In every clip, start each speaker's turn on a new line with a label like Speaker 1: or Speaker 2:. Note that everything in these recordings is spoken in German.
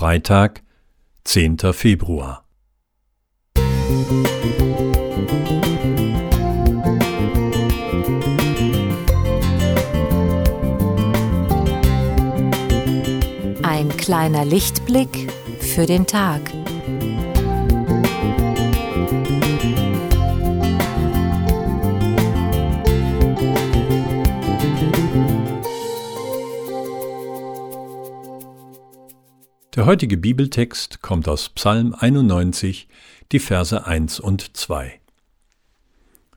Speaker 1: Freitag, 10. Februar.
Speaker 2: Ein kleiner Lichtblick für den Tag.
Speaker 1: Der heutige Bibeltext kommt aus Psalm 91, die Verse 1 und 2.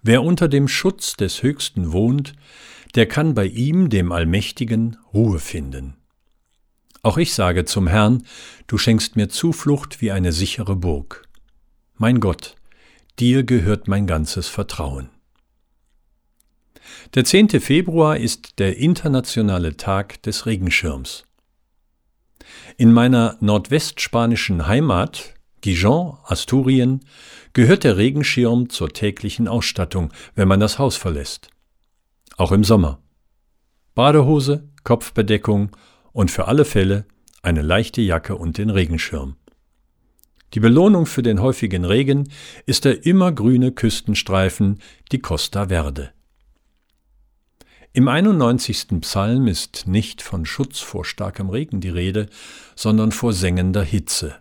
Speaker 1: Wer unter dem Schutz des Höchsten wohnt, der kann bei ihm, dem Allmächtigen, Ruhe finden. Auch ich sage zum Herrn, du schenkst mir Zuflucht wie eine sichere Burg. Mein Gott, dir gehört mein ganzes Vertrauen. Der 10. Februar ist der internationale Tag des Regenschirms. In meiner nordwestspanischen Heimat, Gijon, Asturien, gehört der Regenschirm zur täglichen Ausstattung, wenn man das Haus verlässt. Auch im Sommer. Badehose, Kopfbedeckung und für alle Fälle eine leichte Jacke und den Regenschirm. Die Belohnung für den häufigen Regen ist der immergrüne Küstenstreifen, die Costa Verde. Im 91. Psalm ist nicht von Schutz vor starkem Regen die Rede, sondern vor sengender Hitze.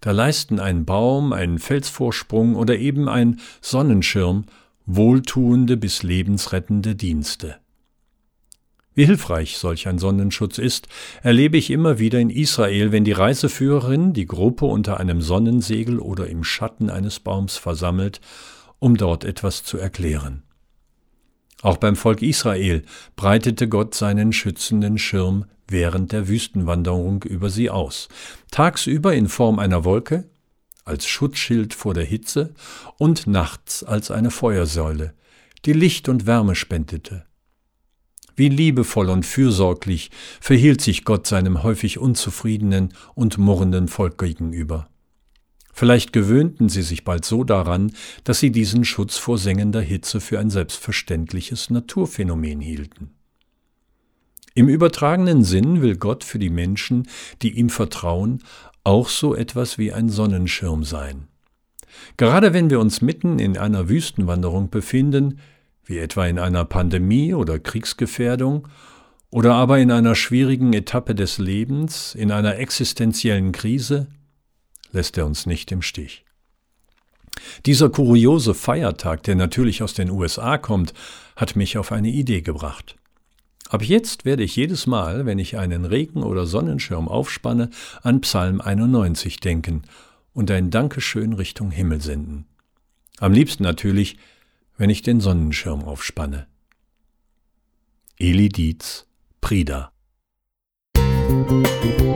Speaker 1: Da leisten ein Baum, ein Felsvorsprung oder eben ein Sonnenschirm wohltuende bis lebensrettende Dienste. Wie hilfreich solch ein Sonnenschutz ist, erlebe ich immer wieder in Israel, wenn die Reiseführerin die Gruppe unter einem Sonnensegel oder im Schatten eines Baums versammelt, um dort etwas zu erklären. Auch beim Volk Israel breitete Gott seinen schützenden Schirm während der Wüstenwanderung über sie aus, tagsüber in Form einer Wolke, als Schutzschild vor der Hitze und nachts als eine Feuersäule, die Licht und Wärme spendete. Wie liebevoll und fürsorglich verhielt sich Gott seinem häufig unzufriedenen und murrenden Volk gegenüber. Vielleicht gewöhnten sie sich bald so daran, dass sie diesen Schutz vor sengender Hitze für ein selbstverständliches Naturphänomen hielten. Im übertragenen Sinn will Gott für die Menschen, die ihm vertrauen, auch so etwas wie ein Sonnenschirm sein. Gerade wenn wir uns mitten in einer Wüstenwanderung befinden, wie etwa in einer Pandemie oder Kriegsgefährdung, oder aber in einer schwierigen Etappe des Lebens, in einer existenziellen Krise, lässt er uns nicht im Stich. Dieser kuriose Feiertag, der natürlich aus den USA kommt, hat mich auf eine Idee gebracht. Ab jetzt werde ich jedes Mal, wenn ich einen Regen- oder Sonnenschirm aufspanne, an Psalm 91 denken und ein Dankeschön Richtung Himmel senden. Am liebsten natürlich, wenn ich den Sonnenschirm aufspanne. Eli Dietz, Prida. Musik